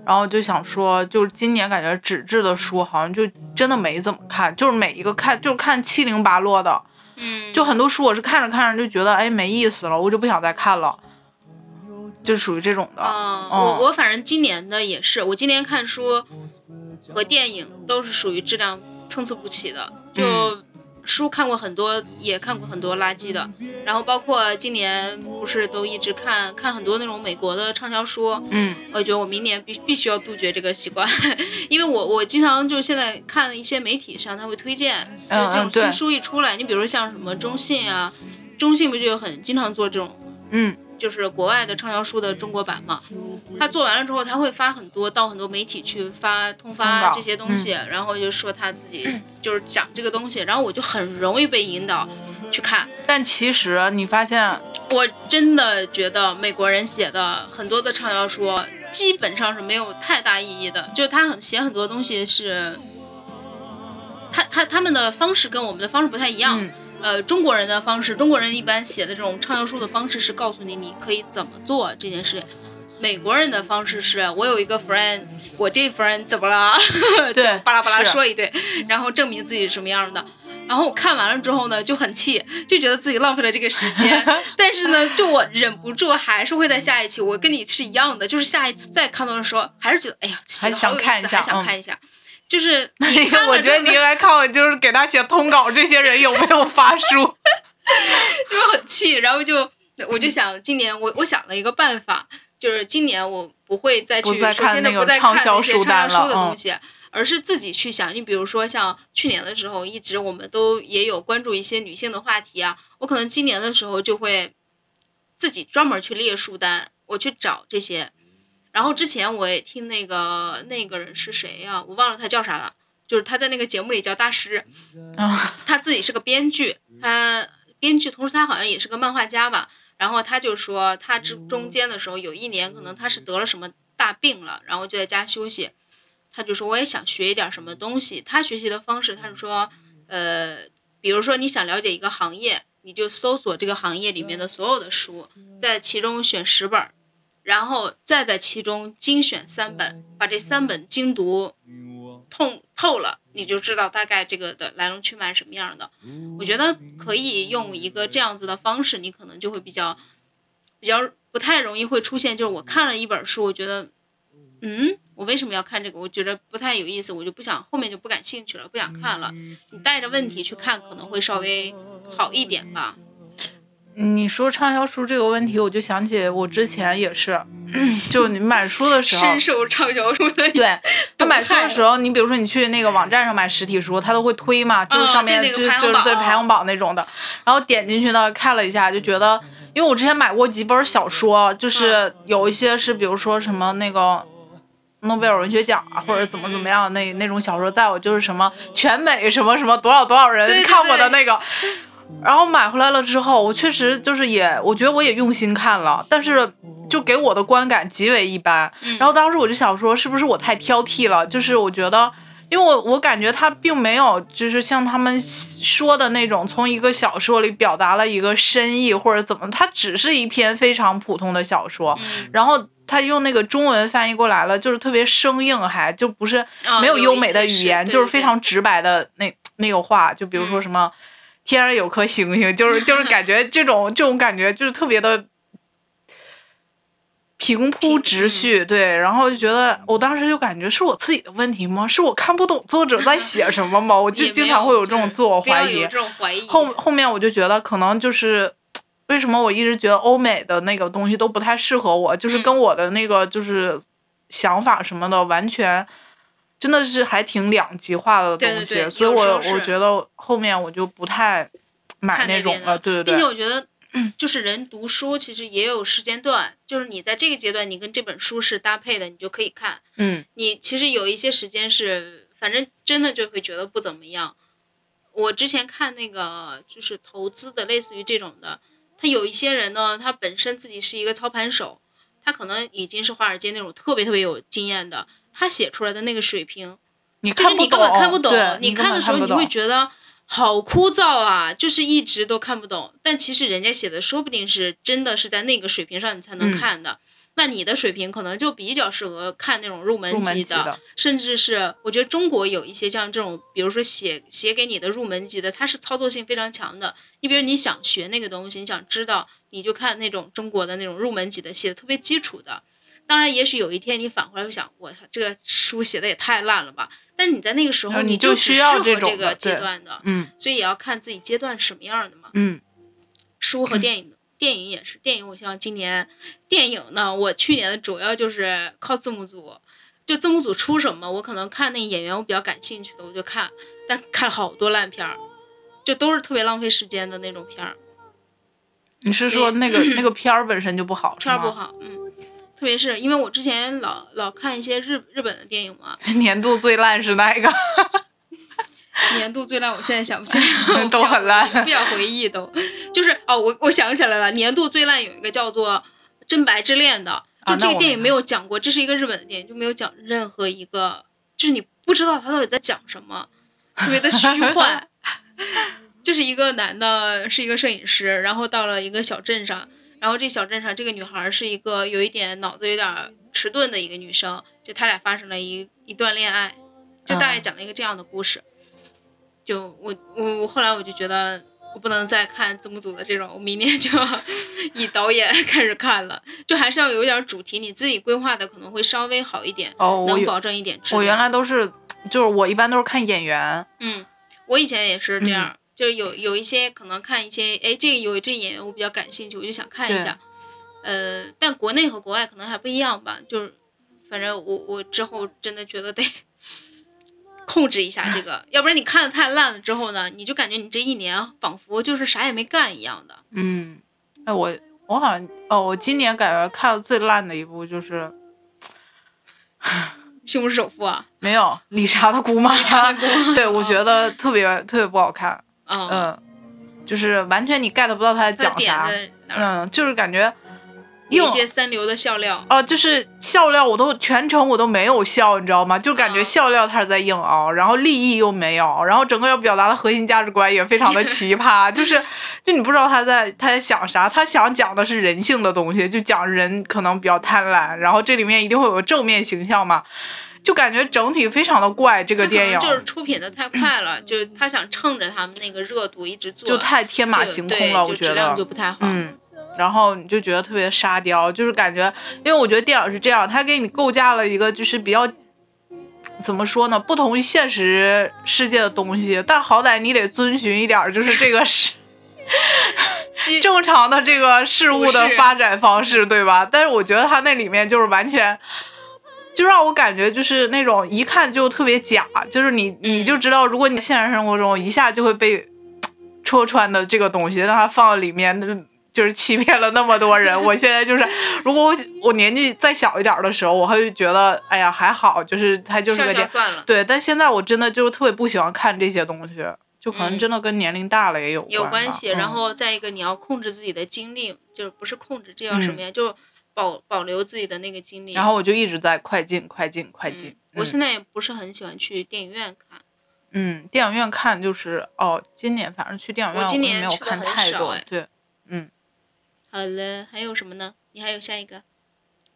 然后就想说，就是今年感觉纸质的书好像就真的没怎么看，就是每一个看就是看七零八落的，嗯，就很多书我是看着看着就觉得哎没意思了，我就不想再看了，就属于这种的。啊、嗯。我我反正今年的也是，我今年看书和电影都是属于质量参差不齐的，就。嗯。书看过很多，也看过很多垃圾的，然后包括今年不是都一直看看很多那种美国的畅销书，嗯我觉得我明年必必须要杜绝这个习惯，因为我我经常就现在看一些媒体上他会推荐，就是这种新书一出来，你比如说像什么中信啊，中信不就有很经常做这种嗯就是国外的畅销书的中国版嘛，他做完了之后，他会发很多到很多媒体去发通发这些东西，然后就说他自己就是讲这个东西，然后我就很容易被引导去看。但其实你发现，我真的觉得美国人写的很多的畅销书基本上是没有太大意义的，就是他很写很多东西是，他他他们的方式跟我们的方式不太一样。嗯呃，中国人的方式，中国人一般写的这种畅销书的方式是告诉你你可以怎么做这件事。美国人的方式是我有一个 friend，我这 friend 怎么了？对巴拉巴拉说一堆，然后证明自己是什么样的。然后我看完了之后呢，就很气，就觉得自己浪费了这个时间。但是呢，就我忍不住，还是会在下一期，我跟你是一样的，就是下一次再看到的时候，还是觉得，哎呀，还想看一下还想嗯看一下。就是 你看我觉得你应该看我，就是给他写通稿这些人有没有发书。就很气，然后就我就想今年我我想了一个办法，就是今年我不会再去不再首先看那个不再看畅销那些书单畅销书的东西，而是自己去想。你比如说像去年的时候，一直我们都也有关注一些女性的话题啊，我可能今年的时候就会自己专门去列书单，我去找这些。然后之前我也听那个那个人是谁呀、我忘了他叫啥了，就是他在那个节目里叫大师，啊，他自己是个编剧，他编剧，同时他好像也是个漫画家吧。然后他就说，他之中间的时候有一年，可能他是得了什么大病了，然后就在家休息。他就说，我也想学一点什么东西。他学习的方式，他是说，呃，比如说你想了解一个行业，你就搜索这个行业里面的所有的书，在其中选十本儿，然后再在其中精选三本，把这三本精读通透了，你就知道大概这个的来龙去脉是什么样的。我觉得可以用一个这样子的方式，你可能就会比较比较不太容易会出现，就是我看了一本书，我觉得，嗯，我为什么要看这个？我觉得不太有意思，我就不想后面就不感兴趣了，不想看了。你带着问题去看，可能会稍微好一点吧。你说畅销书这个问题，我就想起我之前也是，就你买书的时候，深受畅销书的对，他买书的时候，你比如说你去那个网站上买实体书，他都会推嘛，就是上面对就就是对排行榜那种的。然后点进去呢，看了一下，就觉得，因为我之前买过几本小说，就是有一些是比如说什么那个。诺贝尔文学奖啊，或者怎么怎么样那那种小说，在我就是什么全美什么什么多少多少人看过的那个，然后买回来了之后，我确实就是也，我觉得我也用心看了，但是就给我的观感极为一般。然后当时我就想说，是不是我太挑剔了？就是我觉得，因为我我感觉他并没有就是像他们说的那种，从一个小说里表达了一个深意或者怎么，它只是一篇非常普通的小说。嗯，然后他用那个中文翻译过来了，就是特别生硬还，就不是啊没有优美的语言，对对就是非常直白的那那个话，就比如说嗯什么、天上有颗星星，就是就是感觉这种这种感觉就是特别的平铺直叙，对，然后就觉得我当时就感觉是我自己的问题吗？是我看不懂作者在写什么吗？我就经常会有这种自我怀疑不要有。这种怀疑。后后面我就觉得可能就是。为什么我一直觉得欧美的那个东西都不太适合我？就是嗯跟我的那个就是想法什么的完全真的是还挺两极化的东西，对对对所以我我觉得后面我就不太买那种了。对对并且，我觉得，就是人读书其实也有时间段，就是你在这个阶段，你跟这本书是搭配的，你就可以看。嗯你其实有一些时间是，反正真的就会觉得不怎么样。我之前看那个就是投资的，类似于这种的，他有一些人呢，他本身自己是一个操盘手，他可能已经是华尔街那种特别特别有经验的，他写出来的那个水平，你就是你看不懂，根本看不懂，你看的时候你会觉得好枯燥啊，就是一直都看不懂。但其实人家写的说不定是真的是在那个水平上你才能嗯看的。那你的水平可能就比较适合看那种入门级的甚至是我觉得中国有一些像这种，比如说写写给你的入门级的，它是操作性非常强的。你比如你想学那个东西，你想知道，你就看那种中国的那种入门级的，写的特别基础的。当然，也许有一天你反过来会想，我操，这个书写的也太烂了吧。但是你在那个时候，你就就需要这个阶段的，嗯所以也要看自己阶段是什么样的嘛。嗯书和电影，电影也是，电影我希望今年电影呢，我去年的主要就是靠字幕组，就字幕组出什么，我可能看那演员我比较感兴趣的我就看，但看了好多烂片儿，就都是特别浪费时间的那种片儿，你是说那个 那个片儿本身就不好？片儿不好，嗯。特别是因为我之前老老看一些日日本的电影嘛，年度最烂是哪一个？年度最烂，我现在想不起来，都很烂不想回忆都。就是哦，我我想起来了，年度最烂有一个叫做《真白之恋》的，就这个电影没有讲过，这是一个日本的电影，就没有讲任何一个，就是你不知道他到底在讲什么，特别的虚幻。就是一个男的，是一个摄影师，然后到了一个小镇上，然后这小镇上这个女孩是一个有一点脑子有点迟钝的一个女生，就他俩发生了一一段恋爱，就大概嗯讲了一个这样的故事。就我我我后来我就觉得我不能再看字幕组的这种，我明年就要 以导演 开始看了，就还是要有一点主题，你自己规划的可能会稍微好一点，哦，能保证一点质量。我原来都是就是我一般都是看演员，嗯，我以前也是这嗯样，就是有有一些可能看一些，哎，这个有这个演员我比较感兴趣，我就想看一下。呃，但国内和国外可能还不一样吧，就是反正我我之后真的觉得得 控制一下这个，要不然你看的太烂了之后呢，你就感觉你这一年仿佛就是啥也没干一样的。嗯，哎，我我好像哦，我今年感觉看的最烂的一部就是西红柿首富啊，没有理查的姑妈，理查的姑妈对我觉得特别特别不好看，嗯，嗯，就是完全你 get 不到他在讲啥？嗯，就是感觉有一些三流的笑料。哦，就是笑料我都全程我都没有笑，你知道吗？就感觉啊笑料他是在硬凹，然后立意又没有，然后整个要表达的核心价值观也非常的奇葩，就是就你不知道他在他在想啥，他想讲的是人性的东西，就讲人可能比较贪婪，然后这里面一定会有个正面形象嘛，就感觉整体非常的怪这个电影，就是出品的太快了，就是他想趁着他们那个热度一直做，就太天马行空了，我觉质量得就不太好。嗯，然后你就觉得特别沙雕，就是感觉，因为我觉得电影是这样，他给你构架了一个就是比较怎么说呢，不同于现实世界的东西，但好歹你得遵循一点，就是这个是 正常的这个事物的发展方式，对吧？但是我觉得它那里面就是完全。就让我感觉就是那种一看就特别假，就是你你就知道，如果你现实生活中一下就会被戳穿的这个东西，让它放到里面，那就是欺骗了那么多人。我现在就是，如果我我年纪再小一点儿的时候，我还会觉得，哎呀还好，就是它就是个电，笑算了，对。但现在我真的就是特别不喜欢看这些东西，就可能嗯真的跟年龄大了也有有关系。然嗯后再一个，你要控制自己的精力，就是不是控制，这叫什嗯么呀？就保保留自己的那个精力。然后我就一直在快进快进快进嗯。我嗯现在也不是很喜欢去电影院看，嗯，电影院看就是哦，今年反正去电影院我今没有看太多对。好了，还有什么呢？你还有下一个？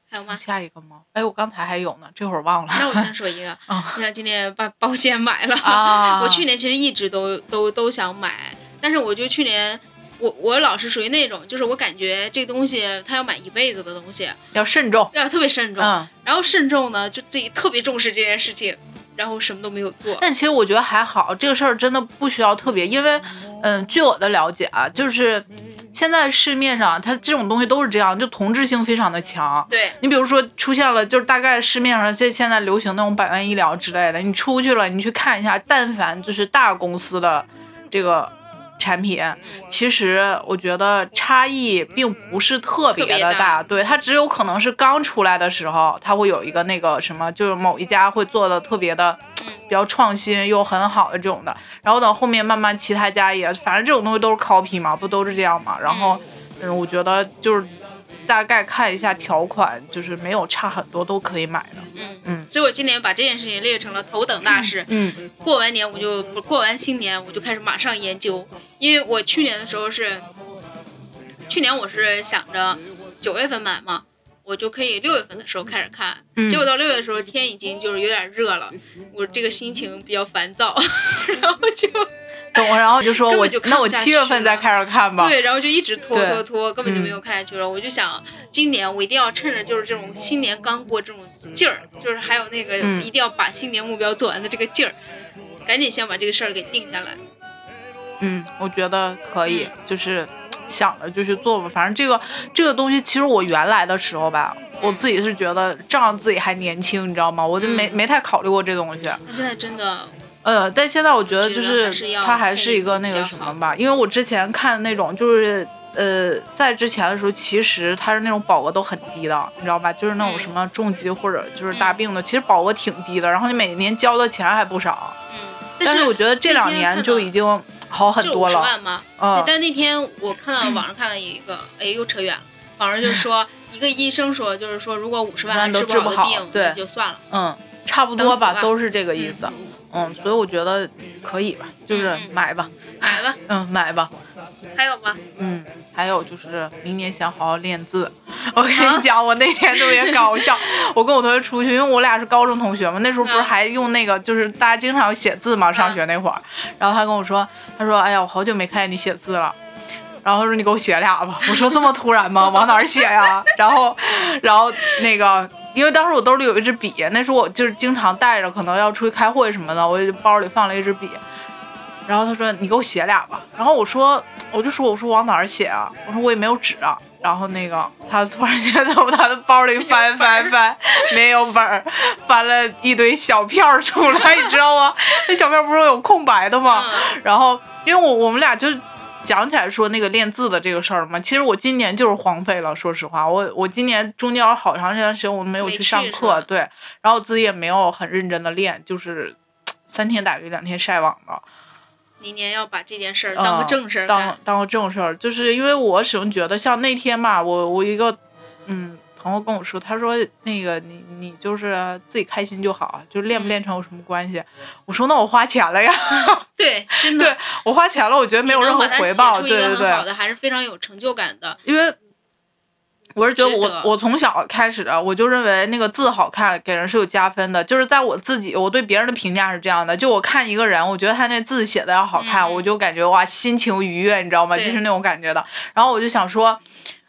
还有吗？下一个吗？哎，我刚才还有呢，这会儿忘了。那我先 说一个，啊你看今年把保险买了，啊 我去年其实一直都都都想买，但是我就去年。我我老是属于那种，就是我感觉这个东西他要买一辈子的东西，要慎重。要特别慎重。嗯，然后慎重呢，就自己特别重视这件事情，然后什么都没有做。但其实我觉得还好，这个事儿真的不需要特别，因为，嗯，据我的了解啊，就是现在市面上它这种东西都是这样，就同质性非常的强。对，你比如说出现了，就是大概市面上现现在流行那种百万医疗之类的，你出去了，你去看一下，但凡就是大公司的这个产品，其实我觉得差异并不是特别的大，对，它只有可能是刚出来的时候，它会有一个那个什么，就是某一家会做的特别的嗯。比较创新又很好的这种的，然后等后面慢慢其他家也，反正这种东西都是 copy 嘛，不都是这样嘛，然后嗯，我觉得就是大概看一下条款，就是没有差很多都可以买的，嗯嗯所以我今年把这件事情列成了头等大事。嗯过完年我就不过完新年我就开始马上研究，因为我去年的时候是，去年我是想着九月份买嘛，我就可以六月份的时候开始看。嗯结果到六月的时候天已经就是有点热了，我这个心情比较烦躁，然后就懂，然后就说我就看那我七月份再开始看吧，对，然后就一直拖拖拖，根本就没嗯有看下去了。我就想，今年我一定要趁着就是这种新年刚过这种劲儿，就是还有那个嗯一定要把新年目标做完的这个劲儿，赶紧先把这个事儿给定下来。嗯，我觉得可以，嗯就是想了就去做吧。反正这个这个东西，其实我原来的时候吧，我自己是觉得仗着自己还年轻，你知道吗？我就没、嗯没太考虑过这东西。他现在真的，呃，但现在我觉得就是它还是一个那个什么吧，因为我之前看的那种就是。呃，在之前的时候，其实它是那种保额都很低的，你知道吧？就是那种嗯什么重疾或者就是大病的，其实保额挺低的，然后你每年交的钱还不少。嗯，但是我觉得这两年就已经好很多了。十万吗？嗯，但那天我看到网上看到有一个，哎，又扯远了。网上就说 一个医生说，就是说如果五十万都治治不好的病，对就算了。嗯，差不多吧，都是这个意思。嗯，所以我觉得可以吧，就是嗯嗯买吧，买吧，嗯，买吧。还有吗？嗯，还有就是明年想好好练字。我跟你讲，我那天特别搞笑，我跟我同学出去，因为我俩是高中同学嘛，那时候不是嗯还用那个，就是大家经常写字嘛，上学那会儿。然后他跟我说，他说，哎呀，我好久没看见你写字了。然后他说你给我写俩吧，我说这么突然吗？往哪儿写呀？然后，然后那个因为当时我兜里有一支笔，那时候我就是经常带着，可能要出去开会什么的，我就包里放了一支笔。然后他说：“你给我写俩吧。”然后我说：“我就说我说往哪儿写啊？我说我也没有纸啊。”然后那个他突然间 从他的包里翻翻翻，没有本儿，翻了一堆小票出来，你知道吗？那小票不是有空白的吗？嗯然后因为我我们俩就讲起来说那个练字的这个事儿嘛，其实我今年就是荒废了，说实话，我我今年中间有好长一段时间我没有去去上课，对，然后自己也没有很认真的练，就是三天打鱼两天晒网的。明年要把这件事儿当个嗯正事儿当。当个正事儿，就是因为我始终觉得，像那天嘛，我我一个嗯朋友跟我说，他说那个你你就是自己开心就好，就练不练成有什么关系？我说那我花钱了呀，对，真的对我花钱了，我觉得没有任何回报，对对对，的，还是非常有成就感的。因为。我是觉得我得我从小开始啊，我就认为那个字好看给人是有加分的，就是在我自己我对别人的评价是这样的，就我看一个人，我觉得他那字写的要好看，嗯我就感觉哇心情愉悦，你知道吗？就是那种感觉的。然后我就想说，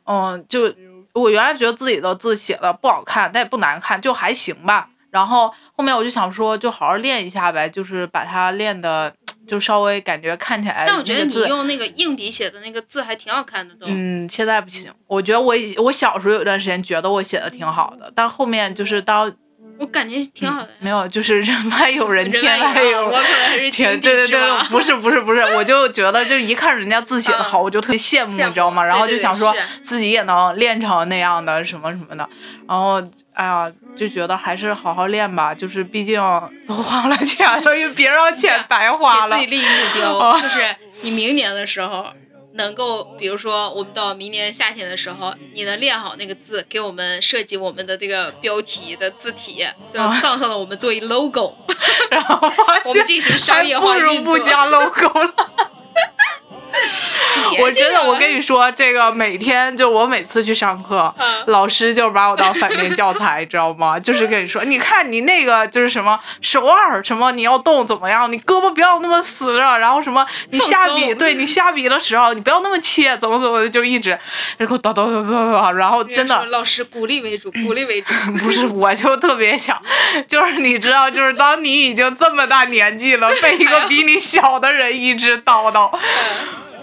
嗯，就我原来觉得自己的字写的不好看，但也不难看，就还行吧。然后后面我就想说，就好好练一下呗，就是把它练的就稍微感觉看起来但我觉得你用那个硬笔写的那个字还挺好看的，都。嗯，现在不行。我觉得我以我小时候有一段时间觉得我写的挺好的，但后面就是当我感觉挺好的呀。没有，就是人外有人，天外有有我可能是天，对对对，不是不是不是，我就觉得就是一看人家字写的好，嗯我就特别羡慕，你知道吗？然后就想说自己也能练成那样的什么什么的，然后哎呀，就觉得还是好好练吧，就是毕竟都花了钱了，又别让钱白花了给自己。立目标，哦就是你明年的时候能够，比如说我们到明年夏天的时候，你能练好那个字，给我们设计我们的这个标题的字体，就放上上的我们做一 logo，然后我们进行商还业不如化运作。不加 logo 了。我真的，我跟你你说，这个每天就我每次去上课，嗯老师就把我当反面教材，知道吗？就是跟你说，你看你那个就是什么手腕什么你要动怎么样，你胳膊不要那么死着，然后什么你下笔，对你 下笔的时候你不要那么切，怎么怎么的，就一直然后叨叨叨叨叨，然后真的老师鼓励为主，鼓励为主。不是，我就特别想，就是你知道，就是当你已经这么大年纪了，被一个比你小的人一直叨叨，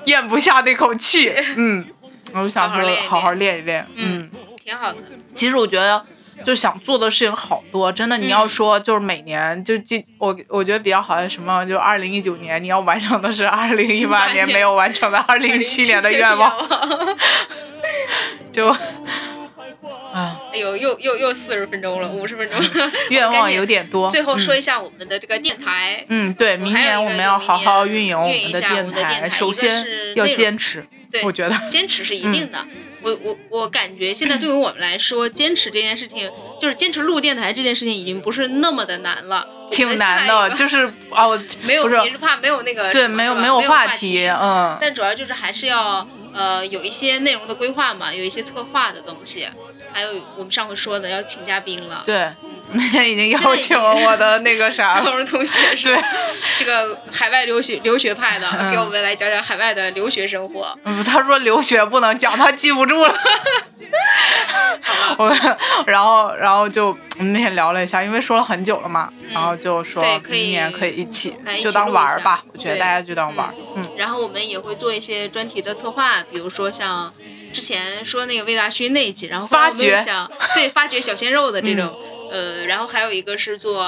咽不下那口气，嗯，我就想说好好练一练。嗯，挺好的。其实我觉得。就想做的事情好多，真的。你要嗯。说就是每年就今我我觉得比较好的什么，就二零一九年你要完成的是 二零一八年没有完成的二零一七年的愿望，就，啊，哎呦，又又又四十分钟了，五十分钟。愿望有点多。最后说嗯一下我们的这个电台，嗯，对，明年我们要好好运营我们的电台首先要坚持，对我觉得，坚持是一嗯定的。我我我感觉现在对于我们来说，坚持这件事情，就是坚持录电台这件事情，已经不是那么的难了。我挺难的，就是 哦，没有，你是怕没有那个对，没有没有话题，嗯，但主要就是还是要呃有一些内容的规划嘛，有一些策划的东西，还有我们上回说的要请嘉宾了。对，那天，已经邀请了我的那个啥高，中同学说对，这个海外留学留学派的，嗯给我们来讲讲海外的留学生活。嗯，他说留学不能讲，他记不住了。好吧，我然后然后就那天聊了一下，因为说了很久了嘛，然后就说明年可以一起就当玩儿吧，我觉得大家就当玩儿，嗯，然后我们也会做一些专题的策划，比如说像之前说那个魏大勋那一集，然后发掘。嗯想对发掘小鲜肉的这种，呃，然后还有一个是做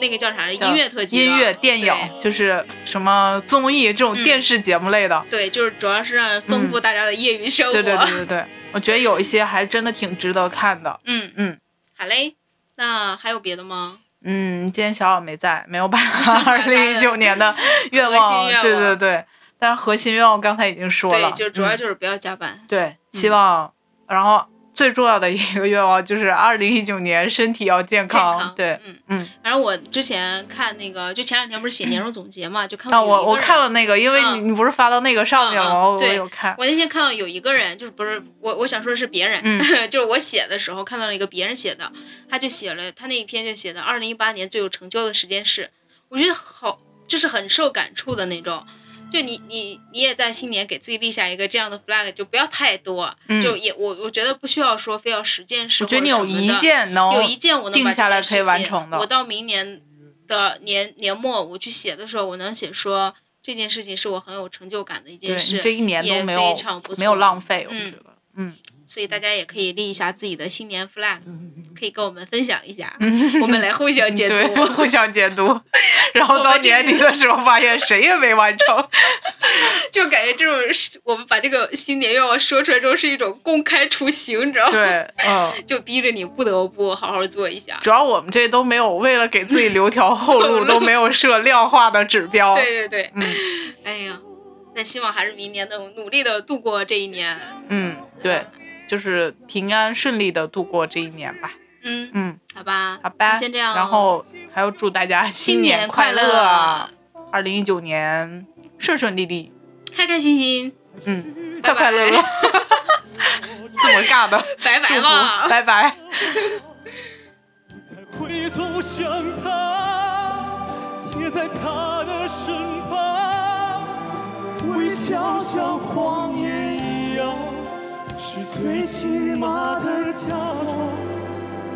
那个叫啥音乐特辑的，音乐电影就是什么综艺这种嗯。电视节目类的，对，就是主要是让丰富大家的业余生活。对对对对对，我觉得有一些还真的挺值得看的。嗯。嗯，好嘞，那还有别的吗？嗯，今天小小没在，没有办法 二零一九年的 愿核望，对对对，但是核心愿望刚才已经说了，对，就主要嗯就是不要加班。对，希望，然后最重要的一个愿望就是二零一九年身体要健康，健康对，嗯嗯，反正我之前看那个，就前两天不是写年终总结嘛，就看到我我看了那个，因为你嗯你不是发到那个上面了吗？我有看，我那天看到有一个人，就是不是我，我想说的是别人，嗯 就是我写的时候看到了一个别人写的，他就写了他那一篇就写的二零一八年最有成就的十件事，我觉得好，就是很受感触的那种。就你你你也在新年给自己立下一个这样的 flag，就不要太多，嗯就也我我觉得不需要说非要十件事，我觉得你有一件能有一件我能定把下来可以完成的我到明年的年年末我去写的时候，我能写说这件事情是我很有成就感的一件事，这一年都也没有非常不错没有浪费，我嗯觉得，嗯，所以大家也可以立一下自己的新年 flag，可以跟我们分享一下，嗯我们来互相监，督。互相监督，然后到年底的时候发现谁也没完成，就感觉这种是我们把这个新年愿望说出来之后是一种公开处刑，你知道吗？对，嗯。就逼着你不得不好好做一下。主要我们这都没有为了给自己留条后后路，都没有设量化的指标。对对对，嗯哎呀，那希望还是明年能努力的度过这一年。嗯，对，就是平安顺利的度过这一年吧。嗯，嗯，好吧，好吧，先这样哦。然后还要祝大家新年快乐，二零一九年顺顺利利，开开心心，嗯，拜拜。快快乐乐。这么尬的。拜祝福，拜吧。拜拜。再回头想在他的身旁，微笑像谎言一样，是最起码的假装。